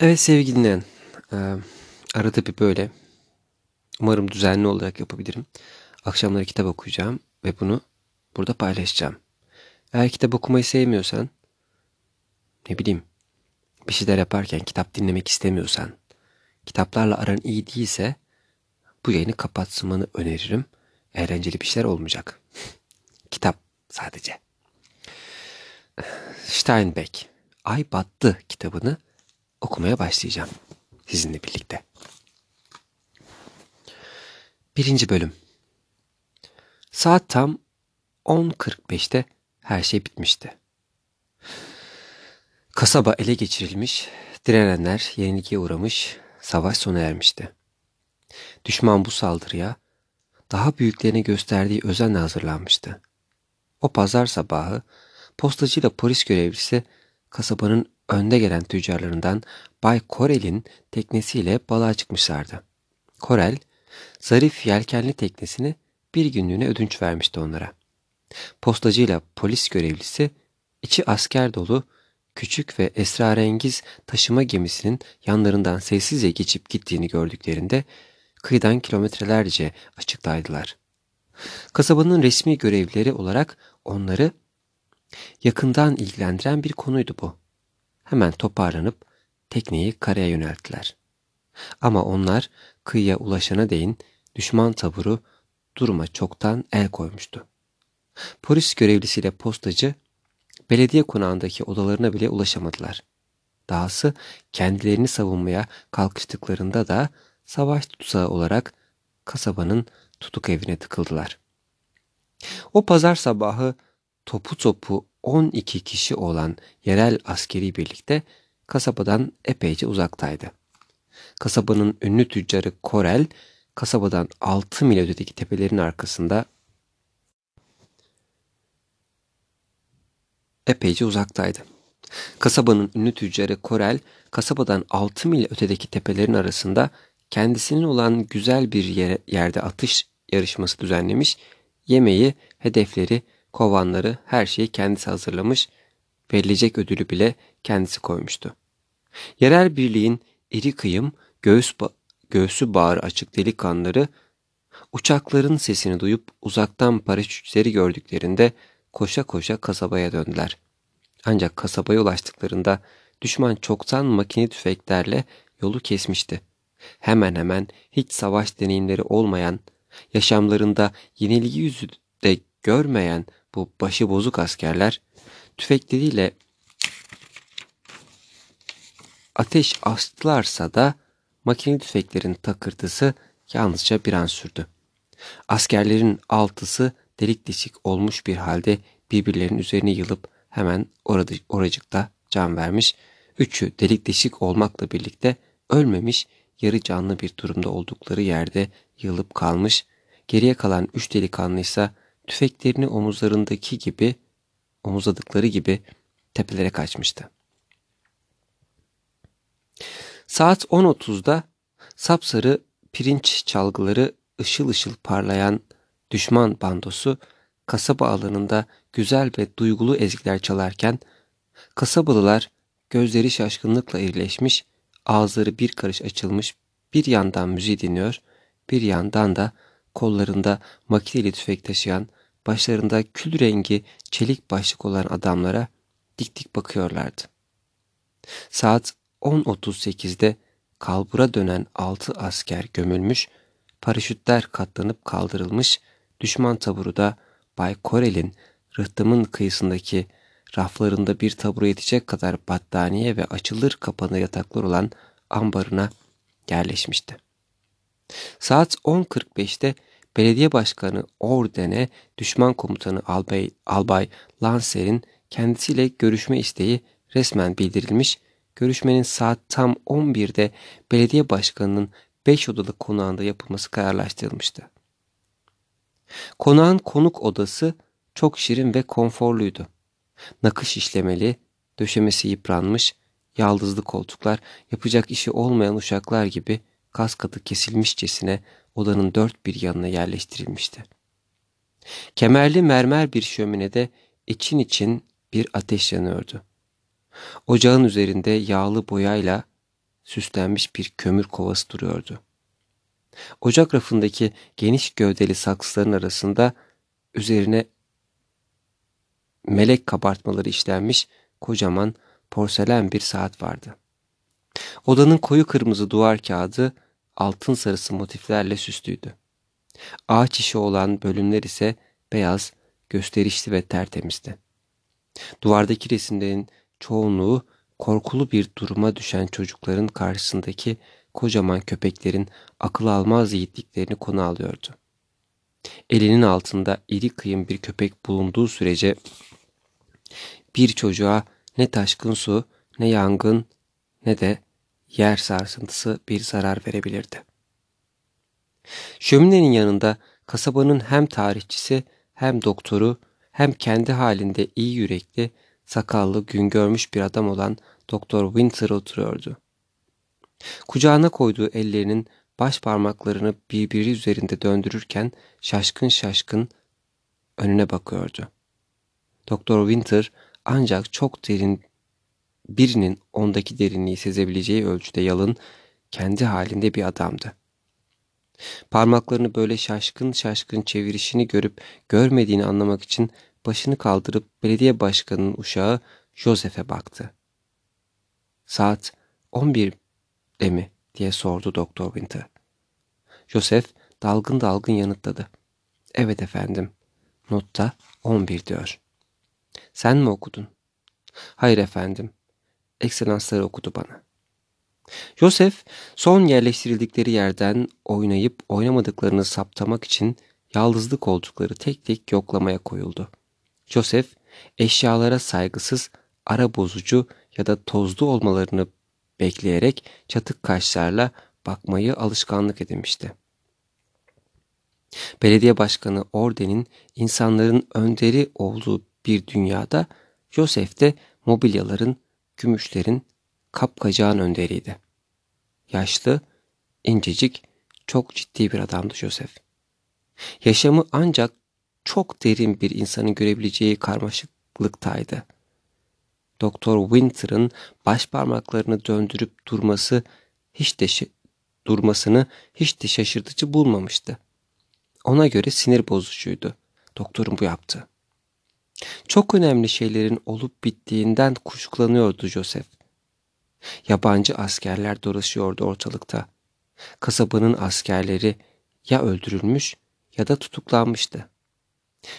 Evet sevgili dinleyen, e, arada bir böyle, umarım düzenli olarak yapabilirim. Akşamları kitap okuyacağım ve bunu burada paylaşacağım. Eğer kitap okumayı sevmiyorsan, ne bileyim, bir şeyler yaparken kitap dinlemek istemiyorsan, kitaplarla aran iyi değilse, bu yayını kapatmanı öneririm. Eğlenceli bir şeyler olmayacak. kitap sadece. Steinbeck, Ay Battı kitabını okumaya başlayacağım sizinle birlikte. Birinci bölüm. Saat tam 10.45'te her şey bitmişti. Kasaba ele geçirilmiş, direnenler yenilgiye uğramış, savaş sona ermişti. Düşman bu saldırıya daha büyüklerine gösterdiği özenle hazırlanmıştı. O pazar sabahı postacıyla polis görevlisi kasabanın önde gelen tüccarlarından Bay Korel'in teknesiyle balığa çıkmışlardı. Korel, zarif yelkenli teknesini bir günlüğüne ödünç vermişti onlara. Postacıyla polis görevlisi içi asker dolu küçük ve esrarengiz taşıma gemisinin yanlarından sessizce geçip gittiğini gördüklerinde kıyıdan kilometrelerce açıktaydılar. Kasabanın resmi görevlileri olarak onları yakından ilgilendiren bir konuydu bu. Hemen toparlanıp tekneyi karaya yönelttiler. Ama onlar kıyıya ulaşana değin düşman taburu duruma çoktan el koymuştu. Polis görevlisiyle postacı belediye konağındaki odalarına bile ulaşamadılar. Dahası kendilerini savunmaya kalkıştıklarında da savaş tutsağı olarak kasabanın tutuk evine tıkıldılar. O pazar sabahı topu topu 12 kişi olan yerel askeri birlikte kasabadan epeyce uzaktaydı. Kasabanın ünlü tüccarı Korel, kasabadan 6 mil ötedeki tepelerin arkasında epeyce uzaktaydı. Kasabanın ünlü tüccarı Korel, kasabadan 6 mil ötedeki tepelerin arasında kendisinin olan güzel bir yere, yerde atış yarışması düzenlemiş, yemeği, hedefleri, kovanları, her şeyi kendisi hazırlamış, verilecek ödülü bile kendisi koymuştu. Yerel birliğin iri kıyım, göğüs ba göğsü bağrı açık delikanlıları uçakların sesini duyup uzaktan paraşütçüleri gördüklerinde koşa koşa kasabaya döndüler. Ancak kasabaya ulaştıklarında düşman çoktan makine tüfeklerle yolu kesmişti. Hemen hemen hiç savaş deneyimleri olmayan, yaşamlarında yenilgi yüzü görmeyen bu başı bozuk askerler tüfekleriyle ateş açtılarsa da makine tüfeklerin takırtısı yalnızca bir an sürdü. Askerlerin altısı delik deşik olmuş bir halde birbirlerinin üzerine yılıp hemen oracıkta can vermiş, üçü delik deşik olmakla birlikte ölmemiş, yarı canlı bir durumda oldukları yerde yılıp kalmış, geriye kalan üç delikanlı ise tüfeklerini omuzlarındaki gibi, omuzladıkları gibi tepelere kaçmıştı. Saat 10.30'da sapsarı pirinç çalgıları ışıl ışıl parlayan düşman bandosu kasaba alanında güzel ve duygulu ezgiler çalarken kasabalılar gözleri şaşkınlıkla irileşmiş, ağızları bir karış açılmış bir yandan müziği dinliyor, bir yandan da kollarında makineli tüfek taşıyan, başlarında kül rengi çelik başlık olan adamlara dik dik bakıyorlardı. Saat 10.38'de kalbura dönen altı asker gömülmüş, paraşütler katlanıp kaldırılmış, düşman taburu da Bay Korel'in rıhtımın kıyısındaki raflarında bir tabura yetecek kadar battaniye ve açılır kapanır yataklar olan ambarına yerleşmişti. Saat 10.45'te belediye başkanı Orden'e düşman komutanı Albay, Albay Lancer'in kendisiyle görüşme isteği resmen bildirilmiş görüşmenin saat tam 11'de belediye başkanının 5 odalı konağında yapılması kararlaştırılmıştı. Konağın konuk odası çok şirin ve konforluydu. Nakış işlemeli, döşemesi yıpranmış, yaldızlı koltuklar, yapacak işi olmayan uşaklar gibi kas katı kesilmişçesine odanın dört bir yanına yerleştirilmişti. Kemerli mermer bir şöminede için için bir ateş yanıyordu. Ocağın üzerinde yağlı boyayla süslenmiş bir kömür kovası duruyordu. Ocak rafındaki geniş gövdeli saksıların arasında üzerine melek kabartmaları işlenmiş kocaman porselen bir saat vardı. Odanın koyu kırmızı duvar kağıdı altın sarısı motiflerle süslüydü. Ağaç işi olan bölümler ise beyaz, gösterişli ve tertemizdi. Duvardaki resimlerin çoğunluğu korkulu bir duruma düşen çocukların karşısındaki kocaman köpeklerin akıl almaz yiğitliklerini konu alıyordu. Elinin altında iri kıyım bir köpek bulunduğu sürece bir çocuğa ne taşkın su, ne yangın, ne de yer sarsıntısı bir zarar verebilirdi. Şöminenin yanında kasabanın hem tarihçisi hem doktoru hem kendi halinde iyi yürekli, sakallı, gün görmüş bir adam olan Doktor Winter oturuyordu. Kucağına koyduğu ellerinin baş parmaklarını birbiri üzerinde döndürürken şaşkın şaşkın önüne bakıyordu. Doktor Winter ancak çok derin birinin ondaki derinliği sezebileceği ölçüde yalın, kendi halinde bir adamdı. Parmaklarını böyle şaşkın şaşkın çevirişini görüp görmediğini anlamak için başını kaldırıp belediye başkanının uşağı Joseph'e baktı. Saat 11 de mi diye sordu Doktor Winter. Joseph dalgın dalgın yanıtladı. Evet efendim. Notta 11 diyor. Sen mi okudun? Hayır efendim. Ekselansları okudu bana. Joseph son yerleştirildikleri yerden oynayıp oynamadıklarını saptamak için yalnızlık oldukları tek tek yoklamaya koyuldu. Joseph eşyalara saygısız, ara bozucu ya da tozlu olmalarını bekleyerek çatık kaşlarla bakmayı alışkanlık edinmişti. Belediye başkanı Orden'in insanların önderi olduğu bir dünyada Joseph de mobilyaların, gümüşlerin, kapkacağın önderiydi. Yaşlı, incecik, çok ciddi bir adamdı Joseph. Yaşamı ancak çok derin bir insanın görebileceği karmaşıklıktaydı. Doktor Winter'ın baş parmaklarını döndürüp durması hiç de durmasını hiç de şaşırtıcı bulmamıştı. Ona göre sinir bozucuydu. Doktorun bu yaptığı. Çok önemli şeylerin olup bittiğinden kuşkulanıyordu Joseph. Yabancı askerler dolaşıyordu ortalıkta. Kasabanın askerleri ya öldürülmüş ya da tutuklanmıştı.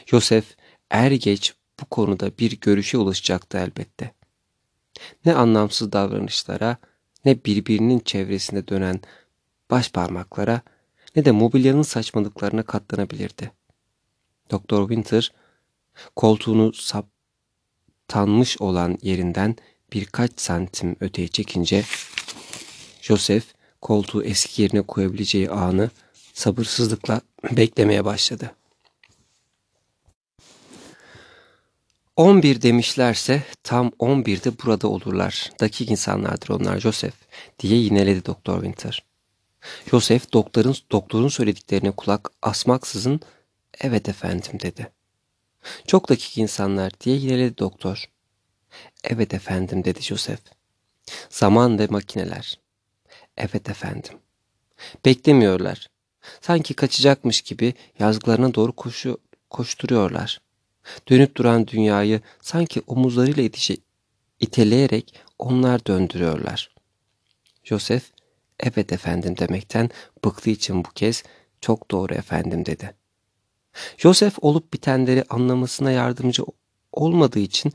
Joseph er geç bu konuda bir görüşe ulaşacaktı elbette. Ne anlamsız davranışlara, ne birbirinin çevresinde dönen baş parmaklara, ne de mobilyanın saçmalıklarına katlanabilirdi. Doktor Winter, koltuğunu saptanmış olan yerinden birkaç santim öteye çekince, Joseph koltuğu eski yerine koyabileceği anı sabırsızlıkla beklemeye başladı. 11 demişlerse tam 11'de burada olurlar. Dakik insanlardır onlar Joseph diye yineledi Doktor Winter. Joseph doktorun, doktorun söylediklerine kulak asmaksızın evet efendim dedi. Çok dakik insanlar diye yineledi doktor. Evet efendim dedi Joseph. Zaman ve makineler. Evet efendim. Beklemiyorlar. Sanki kaçacakmış gibi yazgılarına doğru koşu, koşturuyorlar. Dönüp duran dünyayı sanki omuzlarıyla itişe, iteleyerek onlar döndürüyorlar. Joseph, evet efendim demekten bıktığı için bu kez çok doğru efendim dedi. Joseph olup bitenleri anlamasına yardımcı olmadığı için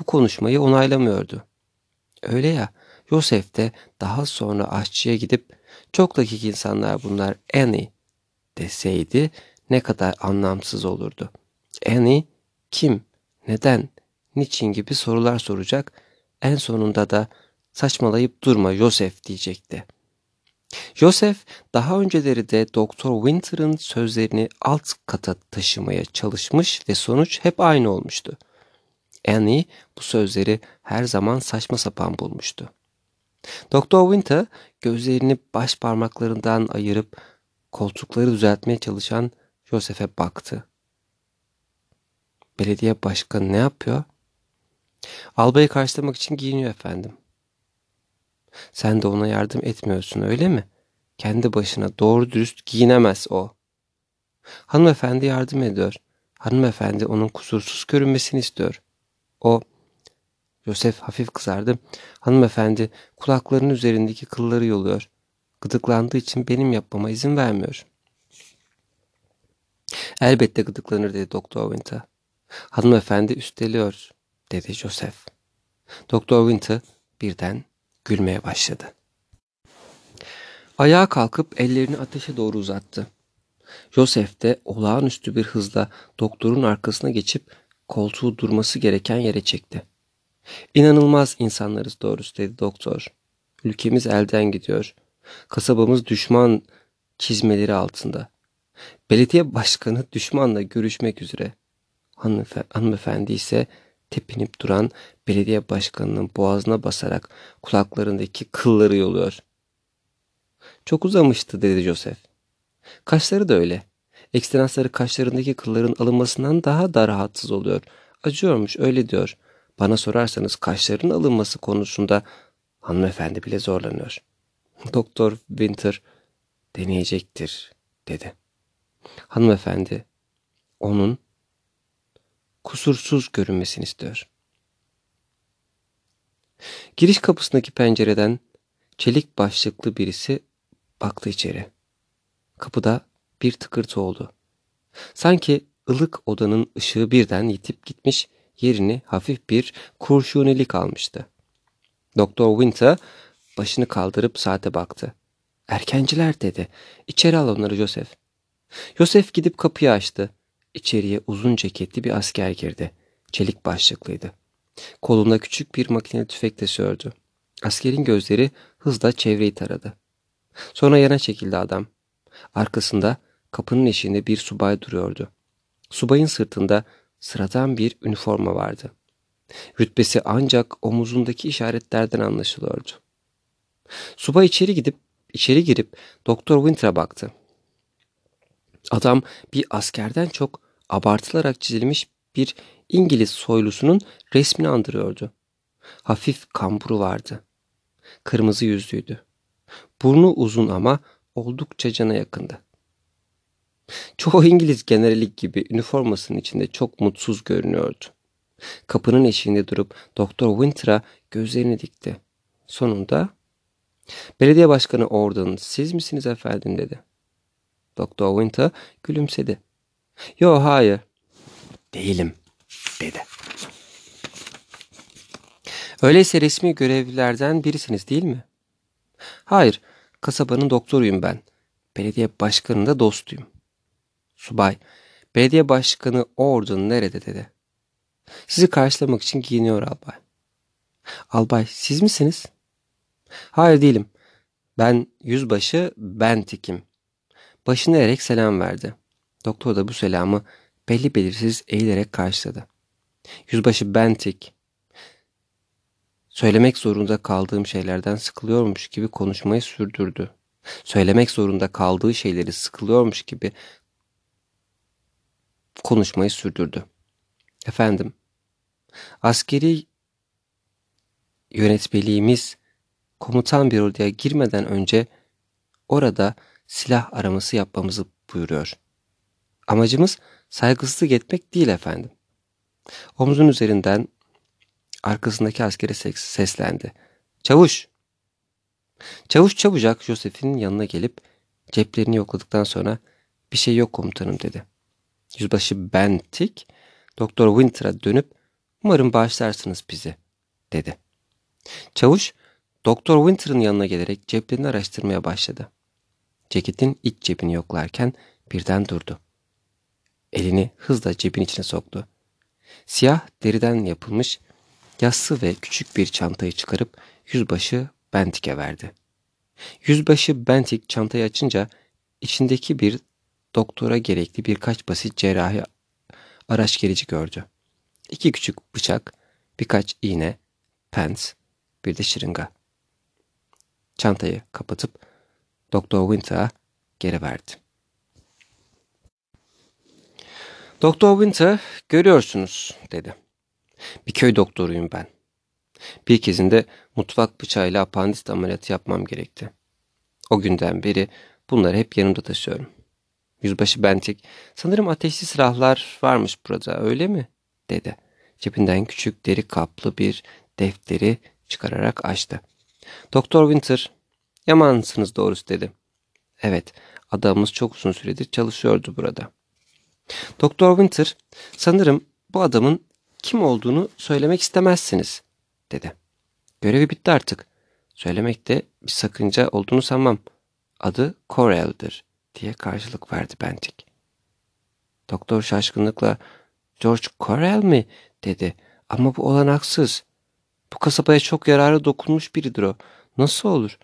bu konuşmayı onaylamıyordu. Öyle ya, Joseph de daha sonra aşçıya gidip çok dakik insanlar bunlar Annie deseydi ne kadar anlamsız olurdu. Annie kim, neden, niçin gibi sorular soracak. En sonunda da saçmalayıp durma Joseph diyecekti. Joseph daha önceleri de Doktor Winter'ın sözlerini alt kata taşımaya çalışmış ve sonuç hep aynı olmuştu. Annie bu sözleri her zaman saçma sapan bulmuştu. Doktor Winter gözlerini baş parmaklarından ayırıp koltukları düzeltmeye çalışan Joseph'e baktı. Belediye başkanı ne yapıyor? Albayı karşılamak için giyiniyor efendim. Sen de ona yardım etmiyorsun öyle mi? Kendi başına doğru dürüst giyinemez o. Hanımefendi yardım ediyor. Hanımefendi onun kusursuz görünmesini istiyor. O, Yosef hafif kızardı. Hanımefendi kulaklarının üzerindeki kılları yoluyor. Gıdıklandığı için benim yapmama izin vermiyor. Elbette gıdıklanır dedi Doktor Winter. Hanımefendi üsteliyor dedi Joseph. Doktor Winter birden gülmeye başladı. Ayağa kalkıp ellerini ateşe doğru uzattı. Joseph de olağanüstü bir hızla doktorun arkasına geçip koltuğu durması gereken yere çekti. İnanılmaz insanlarız doğrusu dedi doktor. Ülkemiz elden gidiyor. Kasabamız düşman çizmeleri altında. Belediye başkanı düşmanla görüşmek üzere. Hanımefe hanımefendi ise tepinip duran belediye başkanının boğazına basarak kulaklarındaki kılları yoluyor. Çok uzamıştı dedi Joseph. Kaşları da öyle. Eksternasları kaşlarındaki kılların alınmasından daha da rahatsız oluyor. Acıyormuş öyle diyor. Bana sorarsanız kaşların alınması konusunda hanımefendi bile zorlanıyor. Doktor Winter deneyecektir dedi. Hanımefendi onun kusursuz görünmesini istiyor. Giriş kapısındaki pencereden çelik başlıklı birisi baktı içeri. Kapıda bir tıkırtı oldu. Sanki ılık odanın ışığı birden yitip gitmiş, yerini hafif bir kurşunilik almıştı. Doktor Winter başını kaldırıp saate baktı. Erkenciler dedi. İçeri al onları Joseph. Joseph gidip kapıyı açtı. İçeriye uzun ceketli bir asker girdi. Çelik başlıklıydı. Kolunda küçük bir makineli tüfek sürdü. Askerin gözleri hızla çevreyi taradı. Sonra yana çekildi adam. Arkasında kapının eşiğinde bir subay duruyordu. Subayın sırtında sıradan bir üniforma vardı. Rütbesi ancak omuzundaki işaretlerden anlaşılıyordu. Subay içeri gidip içeri girip Doktor Winter'a baktı. Adam bir askerden çok abartılarak çizilmiş bir İngiliz soylusunun resmini andırıyordu. Hafif kamburu vardı. Kırmızı yüzlüydü. Burnu uzun ama oldukça cana yakındı. Çoğu İngiliz generali gibi üniformasının içinde çok mutsuz görünüyordu. Kapının eşiğinde durup Doktor Winter'a gözlerini dikti. Sonunda belediye başkanı Orden siz misiniz efendim dedi. Doktor Winter gülümsedi. Yo hayır. Değilim dedi. Öyleyse resmi görevlilerden birisiniz değil mi? Hayır, kasabanın doktoruyum ben. Belediye başkanının da dostuyum. Subay, belediye başkanı Orden nerede dedi. Sizi karşılamak için giyiniyor albay. Albay siz misiniz? Hayır değilim. Ben yüzbaşı Bentik'im. Başını eğerek selam verdi. Doktor da bu selamı belli belirsiz eğilerek karşıladı. Yüzbaşı Bentik, söylemek zorunda kaldığım şeylerden sıkılıyormuş gibi konuşmayı sürdürdü. Söylemek zorunda kaldığı şeyleri sıkılıyormuş gibi konuşmayı sürdürdü. Efendim, askeri yönetmeliğimiz komutan bir odaya girmeden önce orada silah araması yapmamızı buyuruyor. Amacımız saygısızlık etmek değil efendim. Omzun üzerinden arkasındaki askere seslendi. Çavuş! Çavuş çabucak Joseph'in yanına gelip ceplerini yokladıktan sonra bir şey yok komutanım dedi. Yüzbaşı Bentik, Doktor Winter'a dönüp umarım bağışlarsınız bizi dedi. Çavuş Doktor Winter'ın yanına gelerek ceplerini araştırmaya başladı. Ceketin iç cebini yoklarken birden durdu. Elini hızla cebin içine soktu. Siyah deriden yapılmış yassı ve küçük bir çantayı çıkarıp yüzbaşı Bentik'e verdi. Yüzbaşı Bentik çantayı açınca içindeki bir doktora gerekli birkaç basit cerrahi araç gerici gördü. İki küçük bıçak, birkaç iğne, pens, bir de şırınga. Çantayı kapatıp Doktor Winter'a geri verdi. Doktor Winter görüyorsunuz dedi. Bir köy doktoruyum ben. Bir kezinde mutfak bıçağıyla apandist ameliyatı yapmam gerekti. O günden beri bunları hep yanımda taşıyorum. Yüzbaşı Bentik, sanırım ateşli silahlar varmış burada öyle mi? dedi. Cebinden küçük deri kaplı bir defteri çıkararak açtı. Doktor Winter, yamansınız doğrusu dedi. Evet, adamımız çok uzun süredir çalışıyordu burada. Doktor Winter, sanırım bu adamın kim olduğunu söylemek istemezsiniz, dedi. Görevi bitti artık. Söylemekte bir sakınca olduğunu sanmam. Adı Corel'dir, diye karşılık verdi Bentik. Doktor şaşkınlıkla, George Corel mi, dedi. Ama bu olanaksız. Bu kasabaya çok yararı dokunmuş biridir o. Nasıl olur?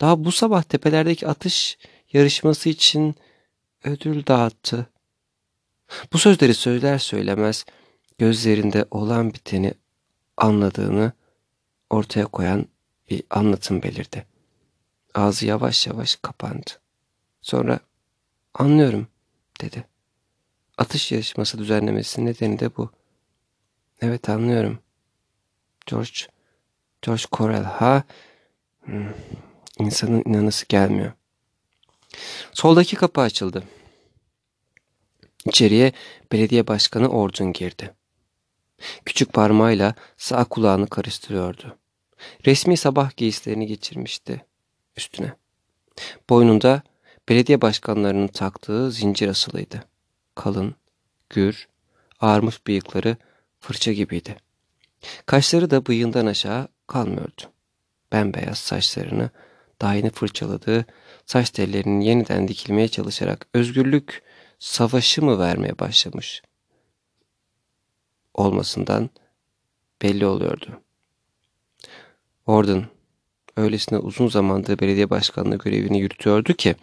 Daha bu sabah tepelerdeki atış yarışması için ödül dağıttı. Bu sözleri söyler söylemez gözlerinde olan biteni anladığını ortaya koyan bir anlatım belirdi. Ağzı yavaş yavaş kapandı. Sonra anlıyorum dedi. Atış yarışması düzenlemesinin nedeni de bu. Evet anlıyorum. George, George Corel ha? Hmm, insanın inanısı gelmiyor. Soldaki kapı açıldı. İçeriye belediye başkanı Ordun girdi. Küçük parmağıyla sağ kulağını karıştırıyordu. Resmi sabah giysilerini geçirmişti üstüne. Boynunda belediye başkanlarının taktığı zincir asılıydı. Kalın, gür, ağarmış bıyıkları fırça gibiydi. Kaşları da bıyığından aşağı kalmıyordu. Bembeyaz saçlarını daha yeni fırçaladığı saç tellerinin yeniden dikilmeye çalışarak özgürlük savaşı mı vermeye başlamış olmasından belli oluyordu. Orden öylesine uzun zamandır belediye başkanlığı görevini yürütüyordu ki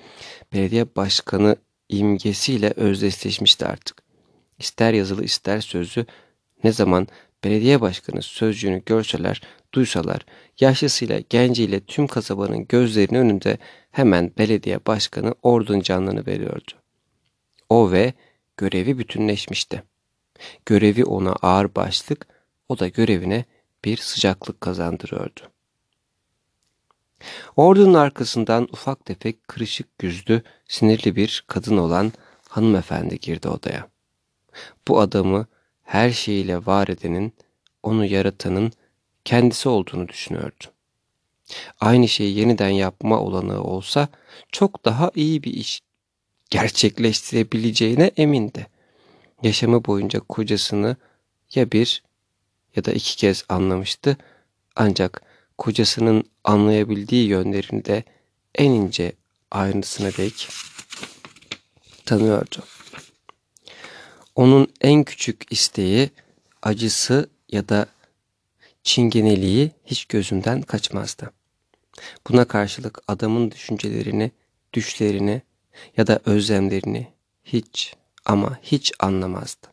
belediye başkanı imgesiyle özdeşleşmişti artık. İster yazılı ister sözlü ne zaman belediye başkanı sözcüğünü görseler, duysalar, yaşlısıyla genciyle tüm kasabanın gözlerinin önünde hemen belediye başkanı ordun canlını veriyordu. O ve görevi bütünleşmişti. Görevi ona ağır başlık, o da görevine bir sıcaklık kazandırıyordu. Ordunun arkasından ufak tefek kırışık yüzlü, sinirli bir kadın olan hanımefendi girdi odaya. Bu adamı her şeyiyle var edenin, onu yaratanın kendisi olduğunu düşünüyordu. Aynı şeyi yeniden yapma olanağı olsa çok daha iyi bir iş gerçekleştirebileceğine emindi. Yaşamı boyunca kocasını ya bir ya da iki kez anlamıştı ancak kocasının anlayabildiği yönlerini de en ince ayrıntısına dek tanıyordu. Onun en küçük isteği, acısı ya da çingeneliği hiç gözünden kaçmazdı. Buna karşılık adamın düşüncelerini, düşlerini ya da özlemlerini hiç ama hiç anlamazdı.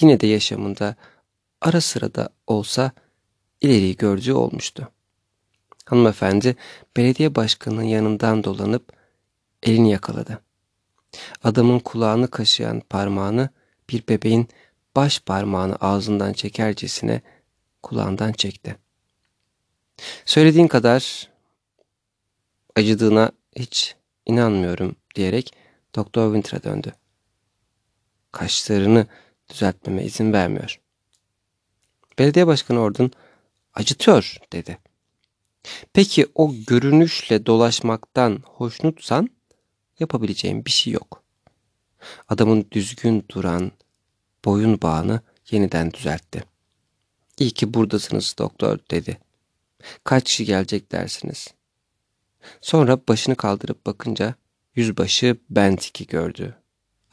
Yine de yaşamında ara sıra da olsa ileriyi gördüğü olmuştu. Hanımefendi belediye başkanının yanından dolanıp elini yakaladı. Adamın kulağını kaşıyan parmağını bir bebeğin baş parmağını ağzından çekercesine kulağından çekti. Söylediğin kadar acıdığına hiç inanmıyorum diyerek Doktor Winter'a döndü. Kaşlarını düzeltmeme izin vermiyor. Belediye başkanı Ordun acıtıyor dedi. Peki o görünüşle dolaşmaktan hoşnutsan yapabileceğim bir şey yok. Adamın düzgün duran boyun bağını yeniden düzeltti. İyi ki buradasınız doktor dedi. Kaç kişi gelecek dersiniz. Sonra başını kaldırıp bakınca yüzbaşı Bentik'i gördü.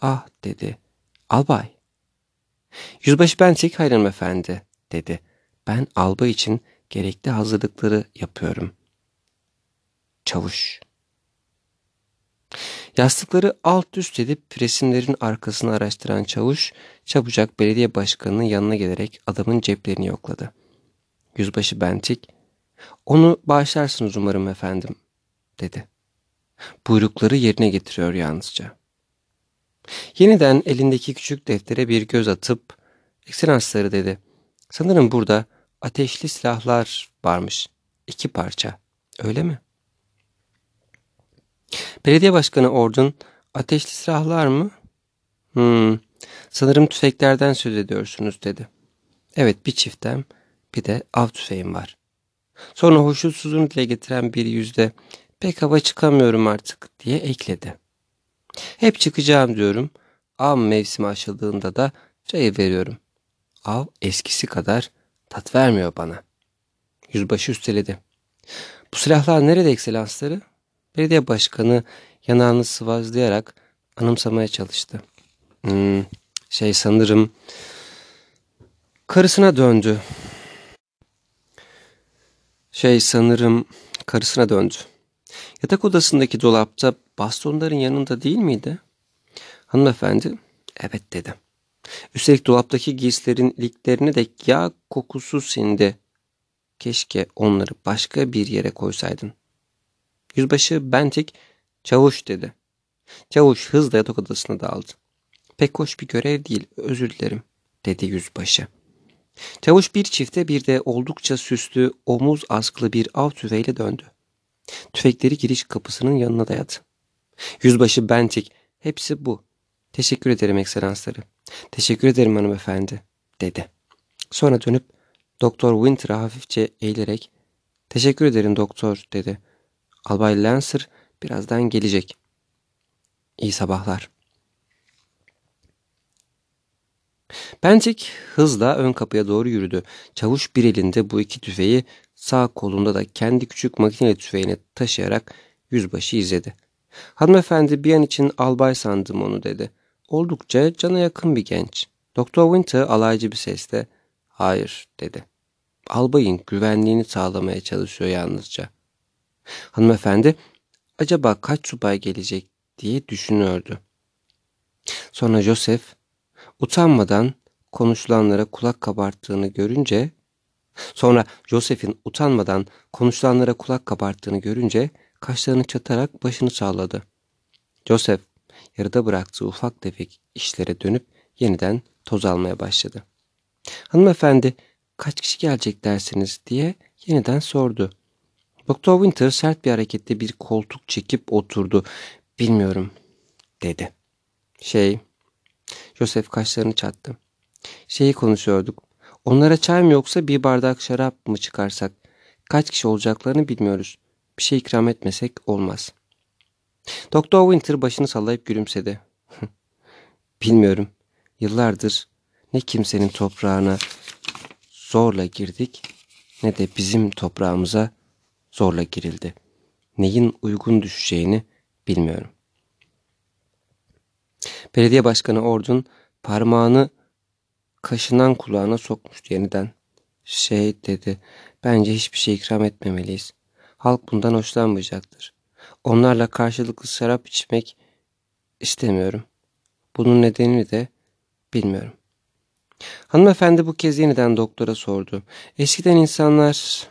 Ah dedi. Albay. Yüzbaşı Bentik hayır efendi dedi. Ben albay için gerekli hazırlıkları yapıyorum. Çavuş. Yastıkları alt üst edip resimlerin arkasını araştıran çavuş çabucak belediye başkanının yanına gelerek adamın ceplerini yokladı. Yüzbaşı Bentik, onu bağışlarsınız umarım efendim, dedi. Buyrukları yerine getiriyor yalnızca. Yeniden elindeki küçük deftere bir göz atıp, ekselansları dedi. Sanırım burada ateşli silahlar varmış. İki parça. Öyle mi? Belediye Başkanı Ordun ateşli silahlar mı? Hmm, sanırım tüfeklerden söz ediyorsunuz dedi. Evet bir çiftem bir de av tüfeğim var. Sonra hoşnutsuzluğunu dile getiren bir yüzde pek hava çıkamıyorum artık diye ekledi. Hep çıkacağım diyorum. Av mevsimi açıldığında da çayı veriyorum. Av eskisi kadar tat vermiyor bana. Yüzbaşı üsteledi. Bu silahlar nerede ekselansları? Belediye başkanı yanağını sıvazlayarak anımsamaya çalıştı. Hmm, şey sanırım karısına döndü. Şey sanırım karısına döndü. Yatak odasındaki dolapta bastonların yanında değil miydi? Hanımefendi evet dedi. Üstelik dolaptaki giysilerin iliklerine de yağ kokusu sindi. Keşke onları başka bir yere koysaydın. Yüzbaşı Bentik çavuş dedi. Çavuş hızla yatak odasına daldı. Pek hoş bir görev değil özür dilerim dedi yüzbaşı. Çavuş bir çifte bir de oldukça süslü omuz askılı bir av tüfeğiyle döndü. Tüfekleri giriş kapısının yanına dayadı. Yüzbaşı Bentik hepsi bu. Teşekkür ederim ekselansları. Teşekkür ederim hanımefendi dedi. Sonra dönüp Doktor Winter'a hafifçe eğilerek teşekkür ederim doktor dedi. Albay Lancer birazdan gelecek. İyi sabahlar. Pentik hızla ön kapıya doğru yürüdü. Çavuş bir elinde bu iki tüfeği sağ kolunda da kendi küçük makine tüfeğini taşıyarak yüzbaşı izledi. Hanımefendi bir an için albay sandım onu dedi. Oldukça cana yakın bir genç. Doktor Winter alaycı bir sesle hayır dedi. Albayın güvenliğini sağlamaya çalışıyor yalnızca. Hanımefendi acaba kaç subay gelecek diye düşünüyordu. Sonra Joseph utanmadan konuşulanlara kulak kabarttığını görünce sonra Joseph'in utanmadan konuşulanlara kulak kabarttığını görünce kaşlarını çatarak başını salladı. Joseph yarıda bıraktığı ufak tefek işlere dönüp yeniden toz almaya başladı. Hanımefendi kaç kişi gelecek dersiniz diye yeniden sordu. Doktor Winter sert bir harekette bir koltuk çekip oturdu. Bilmiyorum dedi. Şey, Joseph kaşlarını çattı. Şeyi konuşuyorduk. Onlara çay mı yoksa bir bardak şarap mı çıkarsak? Kaç kişi olacaklarını bilmiyoruz. Bir şey ikram etmesek olmaz. Doktor Winter başını sallayıp gülümsedi. Bilmiyorum. Yıllardır ne kimsenin toprağına zorla girdik ne de bizim toprağımıza zorla girildi. Neyin uygun düşeceğini bilmiyorum. Belediye Başkanı Ordun parmağını kaşınan kulağına sokmuş yeniden. Şey dedi, bence hiçbir şey ikram etmemeliyiz. Halk bundan hoşlanmayacaktır. Onlarla karşılıklı şarap içmek istemiyorum. Bunun nedenini de bilmiyorum. Hanımefendi bu kez yeniden doktora sordu. Eskiden insanlar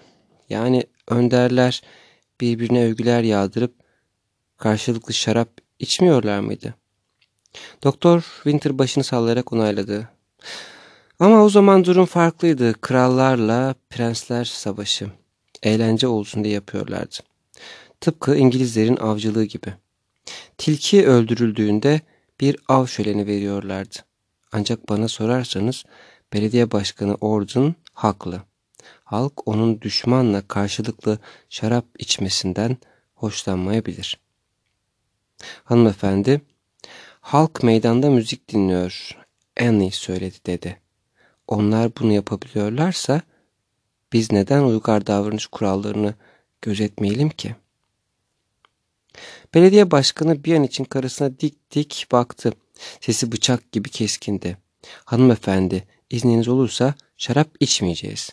yani önderler birbirine övgüler yağdırıp karşılıklı şarap içmiyorlar mıydı? Doktor Winter başını sallayarak onayladı. Ama o zaman durum farklıydı. Krallarla prensler savaşı. Eğlence olsun diye yapıyorlardı. Tıpkı İngilizlerin avcılığı gibi. Tilki öldürüldüğünde bir av şöleni veriyorlardı. Ancak bana sorarsanız belediye başkanı Ordon haklı. Halk onun düşmanla karşılıklı şarap içmesinden hoşlanmayabilir. Hanımefendi, halk meydanda müzik dinliyor. Annie söyledi dedi. Onlar bunu yapabiliyorlarsa biz neden uygar davranış kurallarını gözetmeyelim ki? Belediye başkanı bir an için karısına dik dik baktı. Sesi bıçak gibi keskindi. Hanımefendi, izniniz olursa şarap içmeyeceğiz.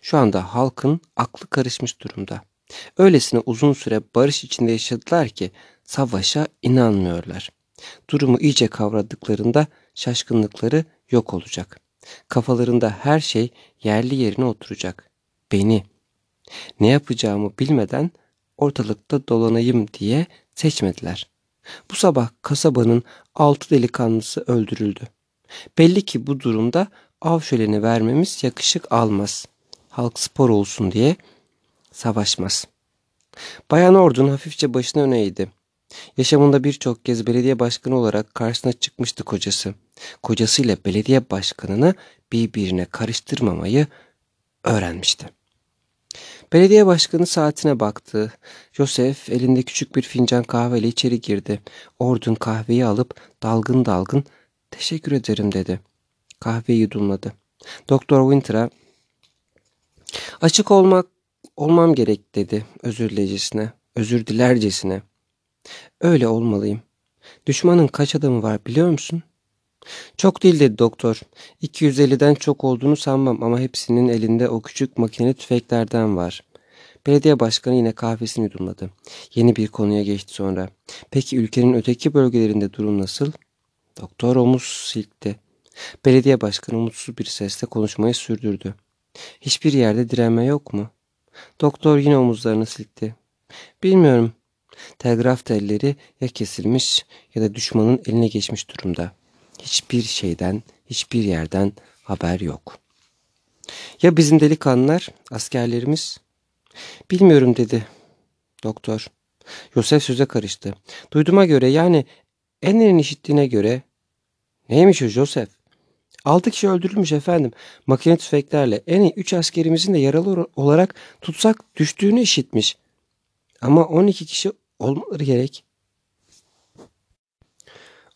Şu anda halkın aklı karışmış durumda. Öylesine uzun süre barış içinde yaşadılar ki savaşa inanmıyorlar. Durumu iyice kavradıklarında şaşkınlıkları yok olacak. Kafalarında her şey yerli yerine oturacak. Beni, ne yapacağımı bilmeden ortalıkta dolanayım diye seçmediler. Bu sabah kasabanın altı delikanlısı öldürüldü. Belli ki bu durumda av şöleni vermemiz yakışık almaz. halk spor olsun diye savaşmaz. Bayan Ordun hafifçe başını öne eğdi. Yaşamında birçok kez belediye başkanı olarak karşısına çıkmıştı kocası. Kocasıyla belediye başkanını birbirine karıştırmamayı öğrenmişti. Belediye başkanı saatine baktı. Joseph elinde küçük bir fincan kahveyle içeri girdi. Ordun kahveyi alıp dalgın dalgın teşekkür ederim dedi. Kahveyi yudumladı. Doktor Winter'a açık olmak olmam gerek dedi özür dilecisine, özür dilercesine. Öyle olmalıyım. Düşmanın kaç adamı var biliyor musun? Çok değil dedi doktor. 250'den çok olduğunu sanmam ama hepsinin elinde o küçük makine tüfeklerden var. Belediye başkanı yine kahvesini yudumladı. Yeni bir konuya geçti sonra. Peki ülkenin öteki bölgelerinde durum nasıl? Doktor omuz silkti. Belediye başkanı umutsuz bir sesle konuşmayı sürdürdü. Hiçbir yerde direnme yok mu? Doktor yine omuzlarını silkti. Bilmiyorum. Telgraf telleri ya kesilmiş ya da düşmanın eline geçmiş durumda. Hiçbir şeyden, hiçbir yerden haber yok. Ya bizim delikanlılar, askerlerimiz? Bilmiyorum dedi doktor. Yosef söze karıştı. Duyduğuma göre yani Enner'in işittiğine göre neymiş o Joseph? Altı kişi öldürülmüş efendim. Makine tüfeklerle. En iyi üç askerimizin de yaralı olarak tutsak düştüğünü işitmiş. Ama 12 kişi olmaları gerek.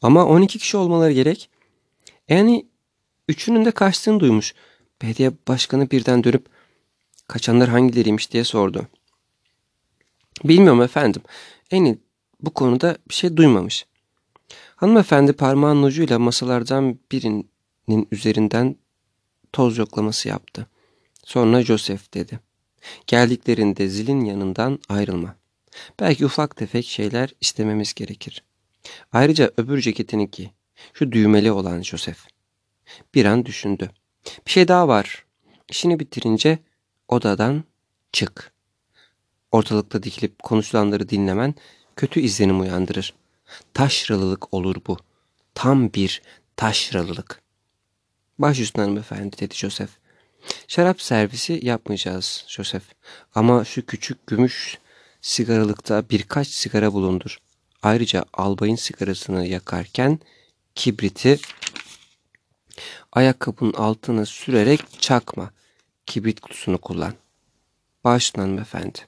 Ama 12 kişi olmaları gerek. Yani üçünün de kaçtığını duymuş. Belediye başkanı birden dönüp kaçanlar hangileriymiş diye sordu. Bilmiyorum efendim. Eni bu konuda bir şey duymamış. Hanımefendi parmağın ucuyla masalardan birinin üzerinden toz yoklaması yaptı. Sonra Joseph dedi. Geldiklerinde zilin yanından ayrılma. Belki ufak tefek şeyler istememiz gerekir. Ayrıca öbür ceketininki, şu düğmeli olan Joseph. Bir an düşündü. Bir şey daha var. İşini bitirince odadan çık. Ortalıkta dikilip konuşulanları dinlemen kötü izlenim uyandırır. Taşralılık olur bu. Tam bir taşralılık. Baş üstüne hanımefendi dedi Joseph. Şarap servisi yapmayacağız Joseph. Ama şu küçük gümüş sigaralıkta birkaç sigara bulundur. Ayrıca albayın sigarasını yakarken kibriti ayakkabının altına sürerek çakma. Kibrit kutusunu kullan. Bağışlayın hanımefendi.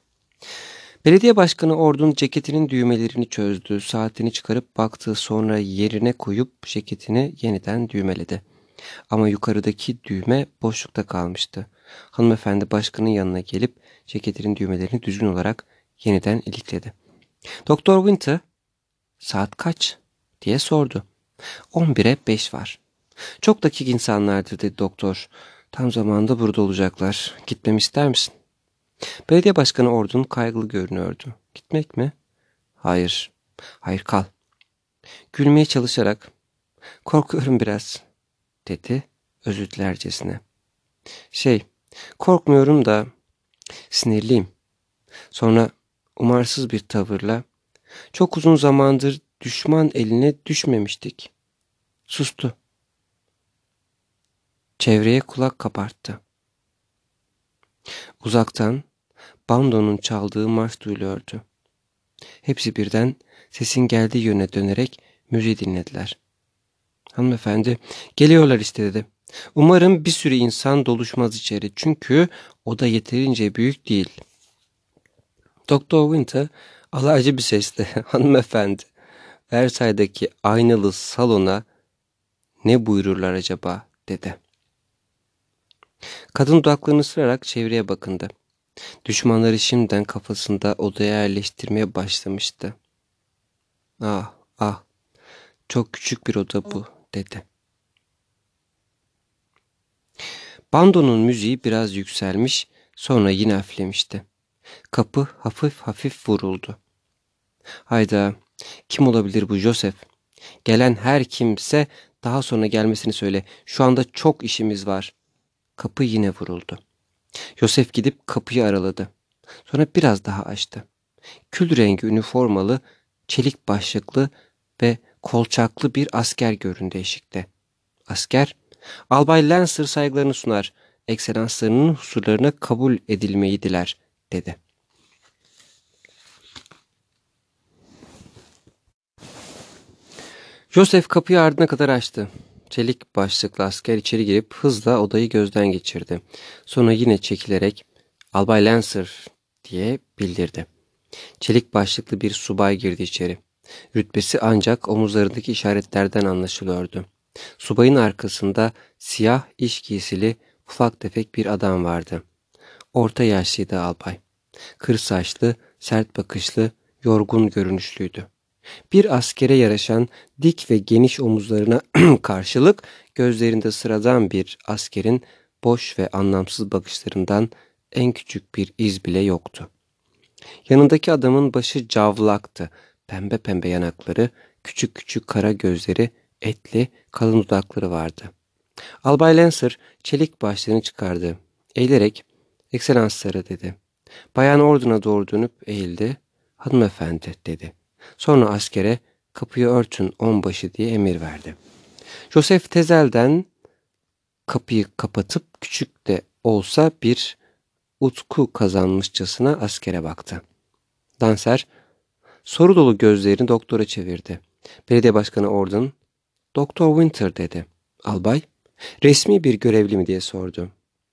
Belediye başkanı Ordun ceketinin düğmelerini çözdü. Saatini çıkarıp baktı sonra yerine koyup ceketini yeniden düğmeledi. Ama yukarıdaki düğme boşlukta kalmıştı. Hanımefendi başkanın yanına gelip ceketinin düğmelerini düzgün olarak yeniden ilikledi. Doktor Winter, saat kaç diye sordu. 11'e 5 var. Çok dakik insanlardır dedi doktor. Tam zamanında burada olacaklar. Gitmemi ister misin? Belediye başkanı Ordun kaygılı görünüyordu. Gitmek mi? Hayır. Hayır kal. Gülmeye çalışarak korkuyorum biraz dedi özür dilercesine. Şey korkmuyorum da sinirliyim. Sonra umarsız bir tavırla çok uzun zamandır düşman eline düşmemiştik. Sustu. Çevreye kulak kaparttı. Uzaktan bandonun çaldığı marş duyuluyordu. Hepsi birden sesin geldiği yöne dönerek müziği dinlediler. Hanımefendi geliyorlar işte dedi. Umarım bir sürü insan doluşmaz içeri çünkü o da yeterince büyük değil. Doktor Winter alaycı bir sesle hanımefendi Versay'daki aynalı salona ne buyururlar acaba dedi. Kadın dudaklarını ısırarak çevreye bakındı. Düşmanları şimdiden kafasında odaya yerleştirmeye başlamıştı. Ah ah çok küçük bir oda bu dedi. Bandonun müziği biraz yükselmiş sonra yine hafiflemişti. Kapı hafif hafif vuruldu. Hayda kim olabilir bu Joseph? Gelen her kimse daha sonra gelmesini söyle. Şu anda çok işimiz var. Kapı yine vuruldu. Yosef gidip kapıyı araladı. Sonra biraz daha açtı. Kül rengi üniformalı, çelik başlıklı ve kolçaklı bir asker göründü eşikte. Asker, Albay Lancer saygılarını sunar. ekselanslarının husurlarına kabul edilmeyi diler, dedi. Joseph kapıyı ardına kadar açtı. Çelik başlıklı asker içeri girip hızla odayı gözden geçirdi. Sonra yine çekilerek Albay Lancer diye bildirdi. Çelik başlıklı bir subay girdi içeri. Rütbesi ancak omuzlarındaki işaretlerden anlaşılıyordu. Subayın arkasında siyah iş giysili ufak tefek bir adam vardı. Orta yaşlıydı albay. Kır saçlı, sert bakışlı, yorgun görünüşlüydü. Bir askere yaraşan dik ve geniş omuzlarına karşılık gözlerinde sıradan bir askerin boş ve anlamsız bakışlarından en küçük bir iz bile yoktu. Yanındaki adamın başı cavlaktı. Pembe pembe yanakları, küçük küçük kara gözleri, etli, kalın dudakları vardı. Albay Lancer çelik başlığını çıkardı. Eğilerek, Ekselansları dedi. Bayan Ordun'a doğru dönüp eğildi. Hanımefendi dedi. Sonra askere kapıyı örtün onbaşı diye emir verdi. Joseph Tezel'den kapıyı kapatıp küçük de olsa bir utku kazanmışçasına askere baktı. Danser soru dolu gözlerini doktora çevirdi. Belediye başkanı Orden, Doktor Winter dedi. Albay, resmi bir görevli mi diye sordu.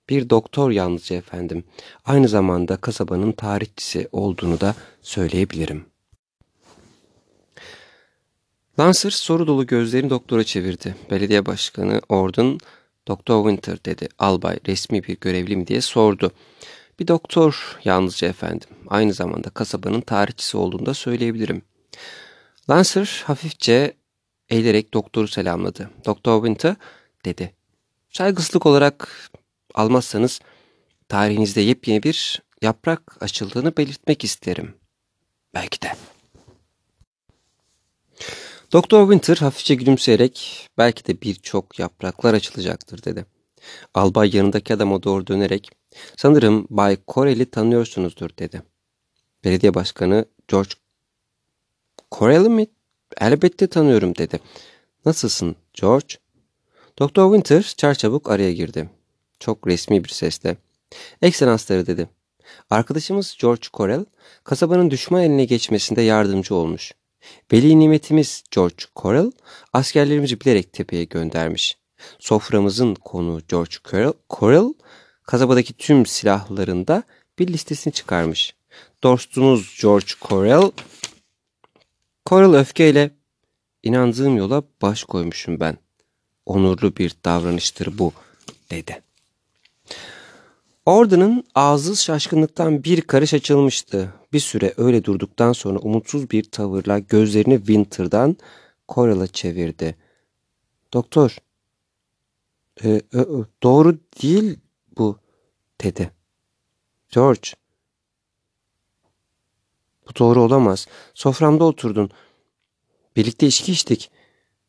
Bir doktor yalnızca efendim. Aynı zamanda kasabanın tarihçisi olduğunu da söyleyebilirim. Lancer soru dolu gözlerini doktora çevirdi. Belediye başkanı Orden, Doktor Winter dedi. Albay resmi bir görevli mi diye sordu. Bir doktor yalnızca efendim. Aynı zamanda kasabanın tarihçisi olduğunu da söyleyebilirim. Lancer hafifçe eğilerek doktoru selamladı. Doktor Winter dedi. Saygısızlık olarak almazsanız tarihinizde yepyeni bir yaprak açıldığını belirtmek isterim. Belki de. Doktor Winter hafifçe gülümseyerek belki de birçok yapraklar açılacaktır dedi. Albay yanındaki adama doğru dönerek sanırım Bay Corel'i tanıyorsunuzdur dedi. Belediye başkanı George Corel'i mi? Elbette tanıyorum dedi. Nasılsın George? Doktor Winter çarçabuk araya girdi. Çok resmi bir sesle. Ekselansları dedi. Arkadaşımız George Corel, kasabanın düşman eline geçmesinde yardımcı olmuş. Veli nimetimiz George Corel, askerlerimizi bilerek tepeye göndermiş. Soframızın konu George Corel, Corel kasabadaki tüm silahlarında bir listesini çıkarmış. Dostunuz George Corel, Corel öfkeyle inandığım yola baş koymuşum ben. Onurlu bir davranıştır bu, dedi. Orden'ın ağzı şaşkınlıktan bir karış açılmıştı. Bir süre öyle durduktan sonra umutsuz bir tavırla gözlerini Winter'dan Coral'a çevirdi. Doktor, e, e, doğru değil bu, dedi. George, bu doğru olamaz. Soframda oturdun. Birlikte içki içtik.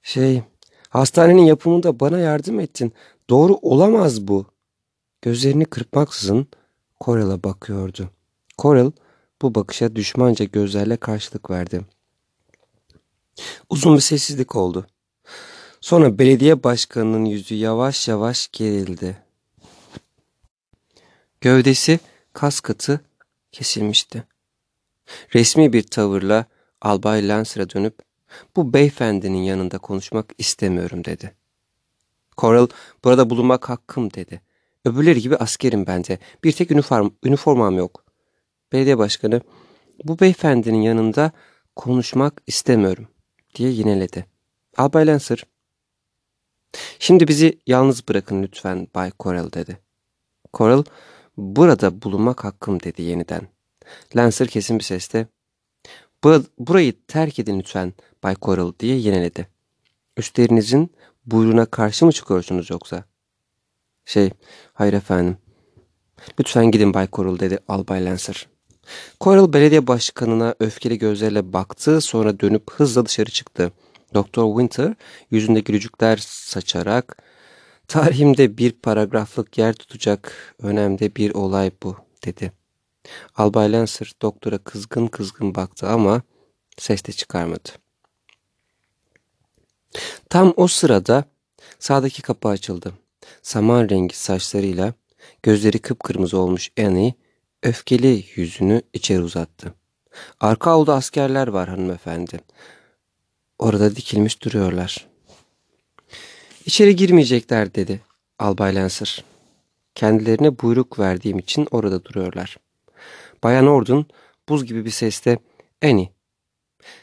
Şey, hastanenin yapımında bana yardım ettin. Doğru olamaz bu. Gözlerini kırpmaksızın Coral'a bakıyordu. Coral bu bakışa düşmanca gözlerle karşılık verdi. Uzun bir sessizlik oldu. Sonra belediye başkanının yüzü yavaş yavaş gerildi. Gövdesi kas katı kesilmişti. Resmi bir tavırla Albay Lancer'a dönüp bu beyefendinin yanında konuşmak istemiyorum dedi. Coral burada bulunmak hakkım dedi. Öbürleri gibi askerim bence. Bir tek üniform, üniformam yok. Belediye başkanı bu beyefendinin yanında konuşmak istemiyorum diye yineledi. Albay Lancer şimdi bizi yalnız bırakın lütfen Bay Coral dedi. Coral burada bulunmak hakkım dedi yeniden. Lancer kesin bir sesle burayı terk edin lütfen Bay Coral diye yineledi. Üstlerinizin buyruğuna karşı mı çıkıyorsunuz yoksa? Şey, hayır efendim. Lütfen gidin Bay Coral dedi Albay Lancer. Coral belediye başkanına öfkeli gözlerle baktı sonra dönüp hızla dışarı çıktı. Doktor Winter yüzünde gülücükler saçarak tarihimde bir paragraflık yer tutacak önemli bir olay bu dedi. Albay Lancer doktora kızgın kızgın baktı ama ses de çıkarmadı. Tam o sırada sağdaki kapı açıldı saman rengi saçlarıyla Gözleri kıpkırmızı olmuş Annie öfkeli yüzünü içeri uzattı. Arka avluda askerler var hanımefendi. Orada dikilmiş duruyorlar. İçeri girmeyecekler dedi Albay Lancer. Kendilerine buyruk verdiğim için orada duruyorlar. Bayan Ordun buz gibi bir sesle Annie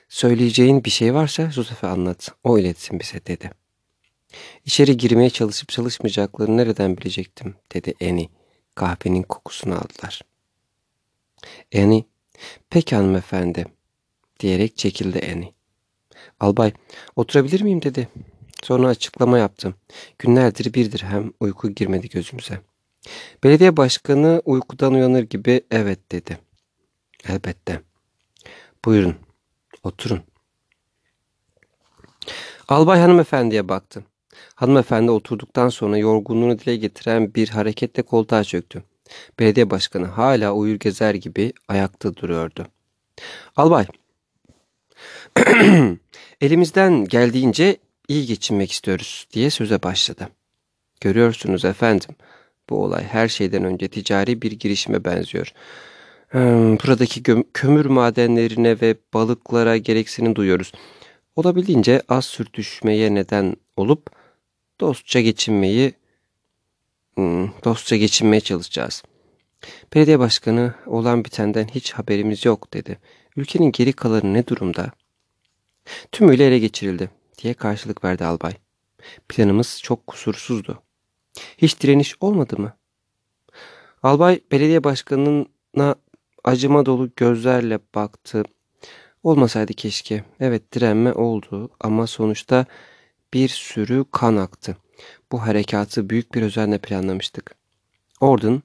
söyleyeceğin bir şey varsa Joseph'e anlat. O iletsin bize dedi. İçeri girmeye çalışıp çalışmayacaklarını nereden bilecektim dedi Annie. Kahvenin kokusunu aldılar. Annie peki hanımefendi diyerek çekildi Annie. Albay oturabilir miyim dedi. Sonra açıklama yaptım. Günlerdir birdir hem uyku girmedi gözümüze. Belediye başkanı uykudan uyanır gibi evet dedi. Elbette. Buyurun, oturun. Albay hanımefendiye baktı. Hanımefendi oturduktan sonra yorgunluğunu dile getiren bir hareketle koltuğa çöktü. Belediye başkanı hala uyur gezer gibi ayakta duruyordu. Albay, elimizden geldiğince iyi geçinmek istiyoruz diye söze başladı. Görüyorsunuz efendim, bu olay her şeyden önce ticari bir girişime benziyor. Hmm, buradaki kömür madenlerine ve balıklara gereksinim duyuyoruz. Olabildiğince az sürtüşmeye neden olup dostça geçinmeyi hmm, dostça geçinmeye çalışacağız. Belediye başkanı olan bitenden hiç haberimiz yok dedi. Ülkenin geri kalanı ne durumda? Tümüyle ele geçirildi diye karşılık verdi albay. Planımız çok kusursuzdu. Hiç direniş olmadı mı? Albay belediye başkanına acıma dolu gözlerle baktı. Olmasaydı keşke. Evet direnme oldu ama sonuçta bir sürü kan aktı. Bu harekatı büyük bir özenle planlamıştık. Orden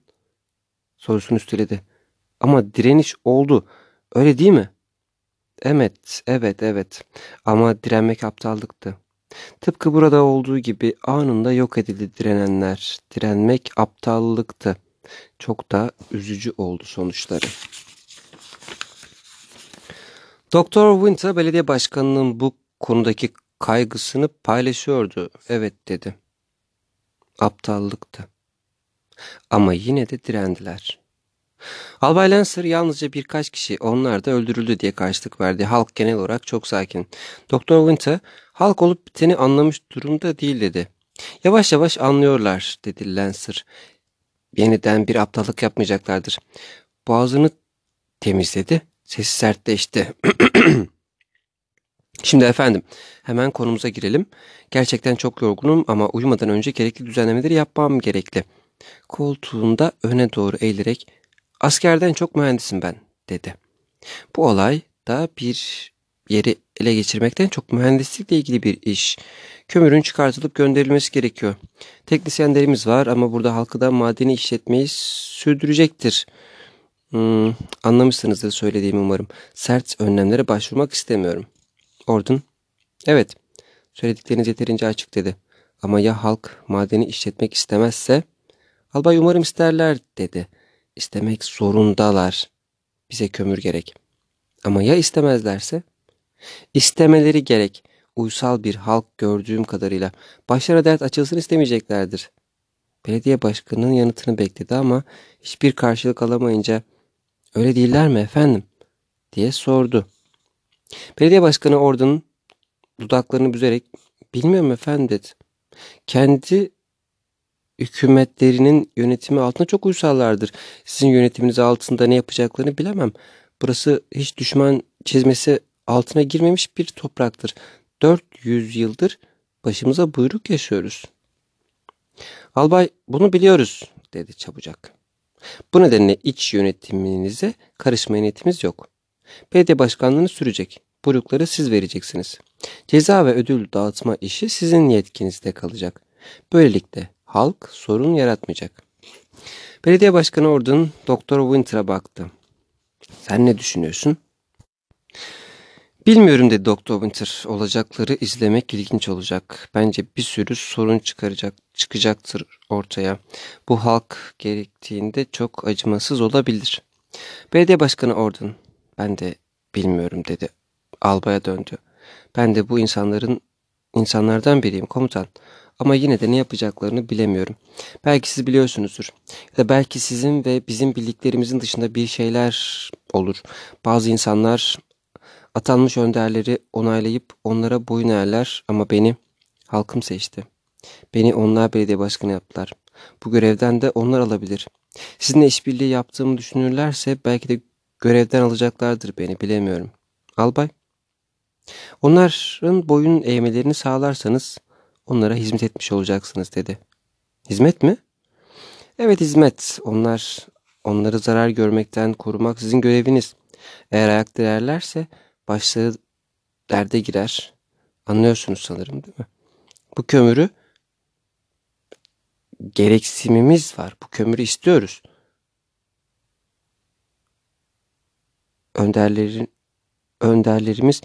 sorusunu üsteledi. Ama direniş oldu. Öyle değil mi? Evet, evet, evet. Ama direnmek aptallıktı. Tıpkı burada olduğu gibi anında yok edildi direnenler. Direnmek aptallıktı. Çok da üzücü oldu sonuçları. Doktor Winter belediye başkanının bu konudaki kaygısını paylaşıyordu. Evet dedi. Aptallıktı. Ama yine de direndiler. Albay Lancer yalnızca birkaç kişi onlar da öldürüldü diye karşılık verdi. Halk genel olarak çok sakin. Doktor Winter halk olup biteni anlamış durumda değil dedi. Yavaş yavaş anlıyorlar dedi Lancer. Yeniden bir aptallık yapmayacaklardır. Boğazını temizledi. Sesi sertleşti. Şimdi efendim hemen konumuza girelim. Gerçekten çok yorgunum ama uyumadan önce gerekli düzenlemeleri yapmam gerekli. Koltuğunda öne doğru eğilerek askerden çok mühendisim ben dedi. Bu olay da bir yeri ele geçirmekten çok mühendislikle ilgili bir iş. Kömürün çıkartılıp gönderilmesi gerekiyor. Teknisyenlerimiz var ama burada halkı da madeni işletmeyi sürdürecektir. Hmm, anlamışsınızdır söylediğimi umarım. Sert önlemlere başvurmak istemiyorum. Ordun, evet söyledikleriniz yeterince açık dedi. Ama ya halk madeni işletmek istemezse? Albay umarım isterler dedi. İstemek zorundalar. Bize kömür gerek. Ama ya istemezlerse? İstemeleri gerek. Uysal bir halk gördüğüm kadarıyla başlara dert açılsın istemeyeceklerdir. Belediye başkanının yanıtını bekledi ama hiçbir karşılık alamayınca öyle değiller mi efendim diye sordu. Belediye başkanı Ordon'un dudaklarını büzerek bilmiyorum efendim dedi. Kendi hükümetlerinin yönetimi altında çok uysallardır. Sizin yönetiminiz altında ne yapacaklarını bilemem. Burası hiç düşman çizmesi altına girmemiş bir topraktır. 400 yıldır başımıza buyruk yaşıyoruz. Albay bunu biliyoruz dedi çabucak. Bu nedenle iç yönetiminize karışma niyetimiz yok. Belediye başkanlığını sürecek. Buyrukları siz vereceksiniz. Ceza ve ödül dağıtma işi sizin yetkinizde kalacak. Böylelikle halk sorun yaratmayacak. Belediye başkanı Orden Doktor Winter'a baktı. Sen ne düşünüyorsun? Bilmiyorum dedi Doktor Winter. Olacakları izlemek ilginç olacak. Bence bir sürü sorun çıkaracak, çıkacaktır ortaya. Bu halk gerektiğinde çok acımasız olabilir. Belediye başkanı Orden. Ben de bilmiyorum dedi. Albaya döndü. Ben de bu insanların insanlardan biriyim komutan. Ama yine de ne yapacaklarını bilemiyorum. Belki siz biliyorsunuzdur. Ya da belki sizin ve bizim bildiklerimizin dışında bir şeyler olur. Bazı insanlar atanmış önderleri onaylayıp onlara boyun eğerler ama beni halkım seçti. Beni onlar belediye başkanı yaptılar. Bu görevden de onlar alabilir. Sizinle işbirliği yaptığımı düşünürlerse belki de görevden alacaklardır beni bilemiyorum. Albay. Onların boyun eğmelerini sağlarsanız onlara hizmet etmiş olacaksınız dedi. Hizmet mi? Evet hizmet. Onlar onları zarar görmekten korumak sizin göreviniz. Eğer ayak direrlerse başları derde girer. Anlıyorsunuz sanırım değil mi? Bu kömürü gereksinimimiz var. Bu kömürü istiyoruz. Önderlerin önderlerimiz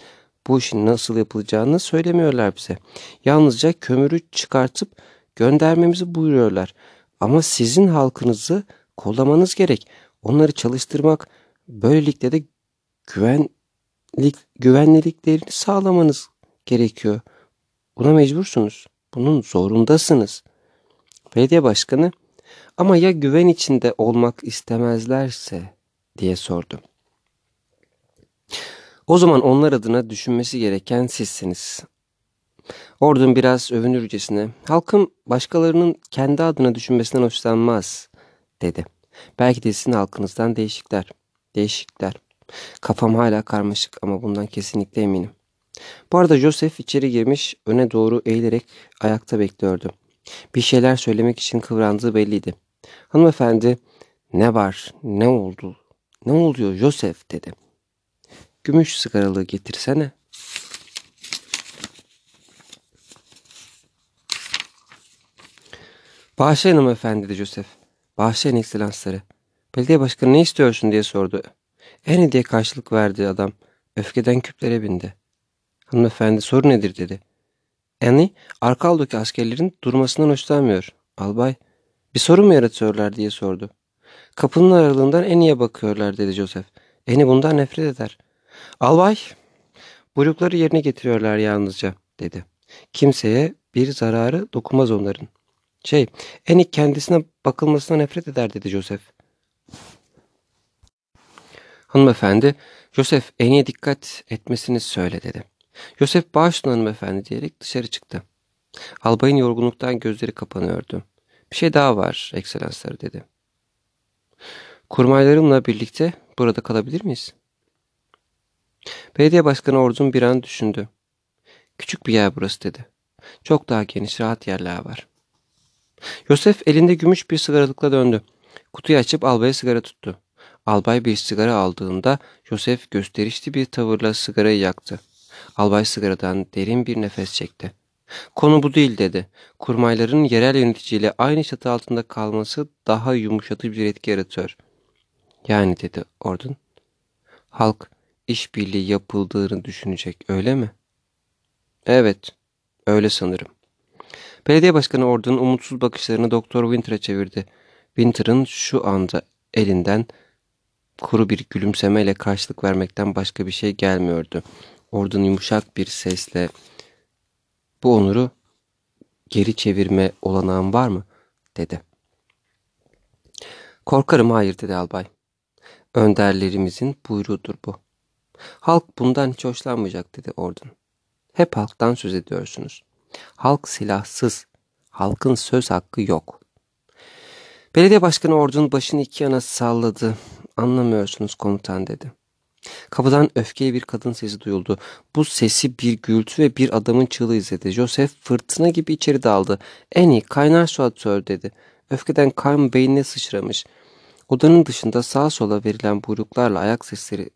bu işin nasıl yapılacağını söylemiyorlar bize. Yalnızca kömürü çıkartıp göndermemizi buyuruyorlar. Ama sizin halkınızı kollamanız gerek. Onları çalıştırmak, böylelikle de güvenlik, güvenliliklerini sağlamanız gerekiyor. Buna mecbursunuz. Bunun zorundasınız. Belediye başkanı ama ya güven içinde olmak istemezlerse diye sordu. O zaman onlar adına düşünmesi gereken sizsiniz. Ordun biraz övünürcesine, halkım başkalarının kendi adına düşünmesinden hoşlanmaz, dedi. Belki de sizin halkınızdan değişikler. Değişikler. Kafam hala karmaşık ama bundan kesinlikle eminim. Bu arada Joseph içeri girmiş, öne doğru eğilerek ayakta bekliyordu. Bir şeyler söylemek için kıvrandığı belliydi. Hanımefendi, ne var, ne oldu, ne oluyor Joseph dedi. Gümüş sigaralığı getirsene. Bağışlayın hanımefendi dedi Joseph. Bağışlayın ekselansları. Belediye başkanı ne istiyorsun diye sordu. En diye karşılık verdi adam. Öfkeden küplere bindi. Hanımefendi soru nedir dedi. Annie, Arkaldo'ki askerlerin durmasından hoşlanmıyor. Albay, bir sorun mu yaratıyorlar diye sordu. Kapının aralığından Annie'ye bakıyorlar dedi Joseph. Annie bundan nefret eder. Albay, buyrukları yerine getiriyorlar yalnızca dedi. Kimseye bir zararı dokunmaz onların. Şey, Annie kendisine bakılmasına nefret eder dedi Joseph. Hanımefendi, Joseph Annie'ye dikkat etmesini söyle dedi. Joseph bağışlayın hanımefendi diyerek dışarı çıktı. Albayın yorgunluktan gözleri kapanıyordu. Bir şey daha var ekselansları dedi. Kurmaylarımla birlikte burada kalabilir miyiz? Belediye başkanı Orçun bir an düşündü. Küçük bir yer burası dedi. Çok daha geniş rahat yerler var. Yosef elinde gümüş bir sigaralıkla döndü. Kutuyu açıp albaya sigara tuttu. Albay bir sigara aldığında Yosef gösterişli bir tavırla sigarayı yaktı. Albay sigaradan derin bir nefes çekti. Konu bu değil dedi. Kurmayların yerel yöneticiyle aynı çatı altında kalması daha yumuşatıcı bir etki yaratıyor. Yani dedi Ordun. Halk işbirliği yapıldığını düşünecek öyle mi? Evet, öyle sanırım. Belediye başkanı Ordun'un umutsuz bakışlarını Doktor Winter'a çevirdi. Winter'ın şu anda elinden kuru bir gülümsemeyle karşılık vermekten başka bir şey gelmiyordu. Ordun yumuşak bir sesle bu onuru geri çevirme olanağın var mı? dedi. Korkarım hayır dedi albay. Önderlerimizin buyruğudur bu. Halk bundan hiç hoşlanmayacak dedi Ordun. Hep halktan söz ediyorsunuz. Halk silahsız. Halkın söz hakkı yok. Belediye başkanı Ordun başını iki yana salladı. Anlamıyorsunuz komutan dedi. Kapıdan öfkeli bir kadın sesi duyuldu. Bu sesi bir gürültü ve bir adamın çığlığı izledi. Joseph fırtına gibi içeri daldı. En iyi kaynar su atıyor dedi. Öfkeden kan beynine sıçramış. Odanın dışında sağa sola verilen buyruklarla ayak sesleri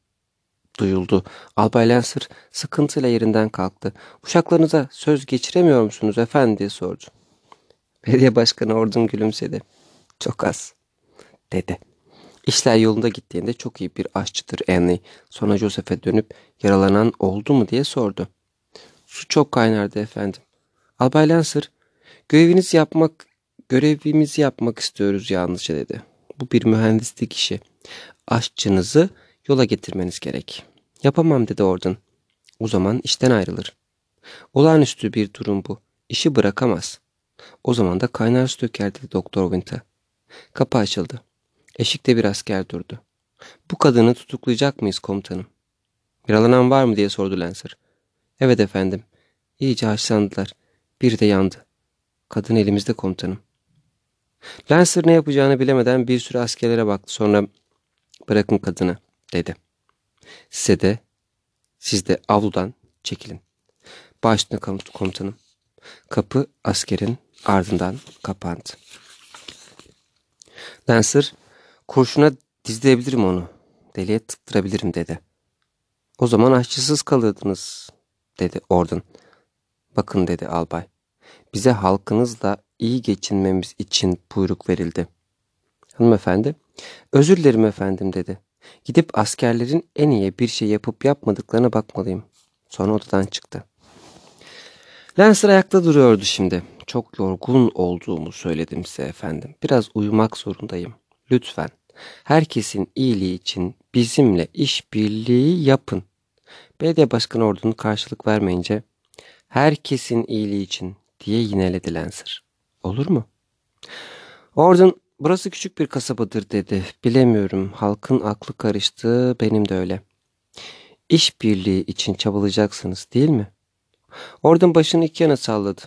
duyuldu. Albay Lancer sıkıntıyla yerinden kalktı. Uşaklarınıza söz geçiremiyor musunuz efendi diye sordu. Belediye başkanı Ordun gülümsedi. Çok az dedi. İşler yolunda gittiğinde çok iyi bir aşçıdır Annie. Sonra Joseph'e dönüp yaralanan oldu mu diye sordu. Su çok kaynardı efendim. Albay Lancer, görevinizi yapmak, görevimizi yapmak istiyoruz yalnızca dedi. Bu bir mühendislik işi. Aşçınızı yola getirmeniz gerek. Yapamam dedi Ordon. O zaman işten ayrılır. Olağanüstü bir durum bu. İşi bırakamaz. O zaman da kaynar su döker dedi Doktor Winter. Kapı açıldı. Eşikte bir asker durdu. Bu kadını tutuklayacak mıyız komutanım? Yaralanan var mı diye sordu Lancer. Evet efendim. İyice haşlandılar. Biri de yandı. Kadın elimizde komutanım. Lancer ne yapacağını bilemeden bir sürü askerlere baktı. Sonra bırakın kadını dedi. Size de siz de avludan çekilin. Başüstüne komutanım. Kapı askerin ardından kapandı. Lancer kurşuna dizleyebilirim onu. Deliye tıktırabilirim dedi. O zaman aşçısız kalırdınız dedi Orden. Bakın dedi albay. Bize halkınızla iyi geçinmemiz için buyruk verildi. Hanımefendi, özür dilerim efendim dedi. Gidip askerlerin en iyi bir şey yapıp yapmadıklarına bakmalıyım. Sonra odadan çıktı. Lancer ayakta duruyordu şimdi. Çok yorgun olduğumu söyledim size efendim. Biraz uyumak zorundayım. Lütfen. Herkesin iyiliği için bizimle işbirliği yapın. Belediye başkanı ordunun karşılık vermeyince herkesin iyiliği için diye yineledi Lancer. Olur mu? Orden burası küçük bir kasabadır dedi. Bilemiyorum halkın aklı karıştı benim de öyle. İşbirliği için çabalayacaksınız değil mi? Orden başını iki yana salladı.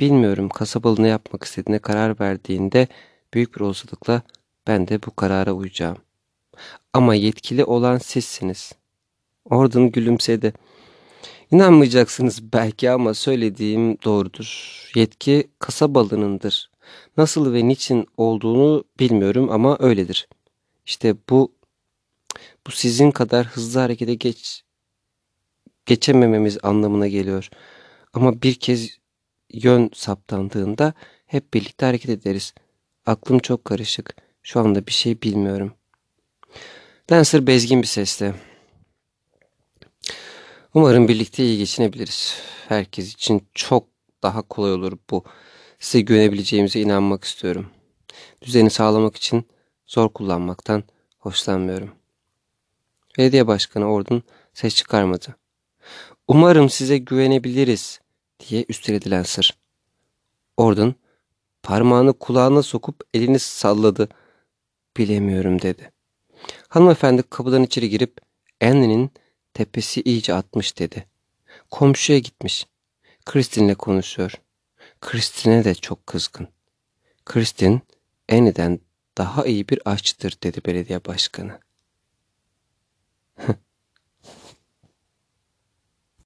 Bilmiyorum kasabalı ne yapmak istediğine karar verdiğinde büyük bir olasılıkla ben de bu karara uyacağım. Ama yetkili olan sizsiniz. Orden gülümsedi. İnanmayacaksınız belki ama söylediğim doğrudur. Yetki kasabalınındır. Nasıl ve niçin olduğunu bilmiyorum ama öyledir. İşte bu bu sizin kadar hızlı harekete geç geçemememiz anlamına geliyor. Ama bir kez yön saptandığında hep birlikte hareket ederiz. Aklım çok karışık. Şu anda bir şey bilmiyorum. Lancer bezgin bir sesle. Umarım birlikte iyi geçinebiliriz. Herkes için çok daha kolay olur bu. Size güvenebileceğimize inanmak istiyorum. Düzeni sağlamak için zor kullanmaktan hoşlanmıyorum. Belediye başkanı Ordun ses çıkarmadı. Umarım size güvenebiliriz diye üsteledi Lancer. Ordun parmağını kulağına sokup elini salladı. Bilemiyorum dedi. Hanımefendi kapıdan içeri girip Annie'nin tepesi iyice atmış dedi. Komşuya gitmiş. Kristin'le konuşuyor. Kristin'e de çok kızgın. Kristin Annie'den daha iyi bir aşçıdır dedi belediye başkanı.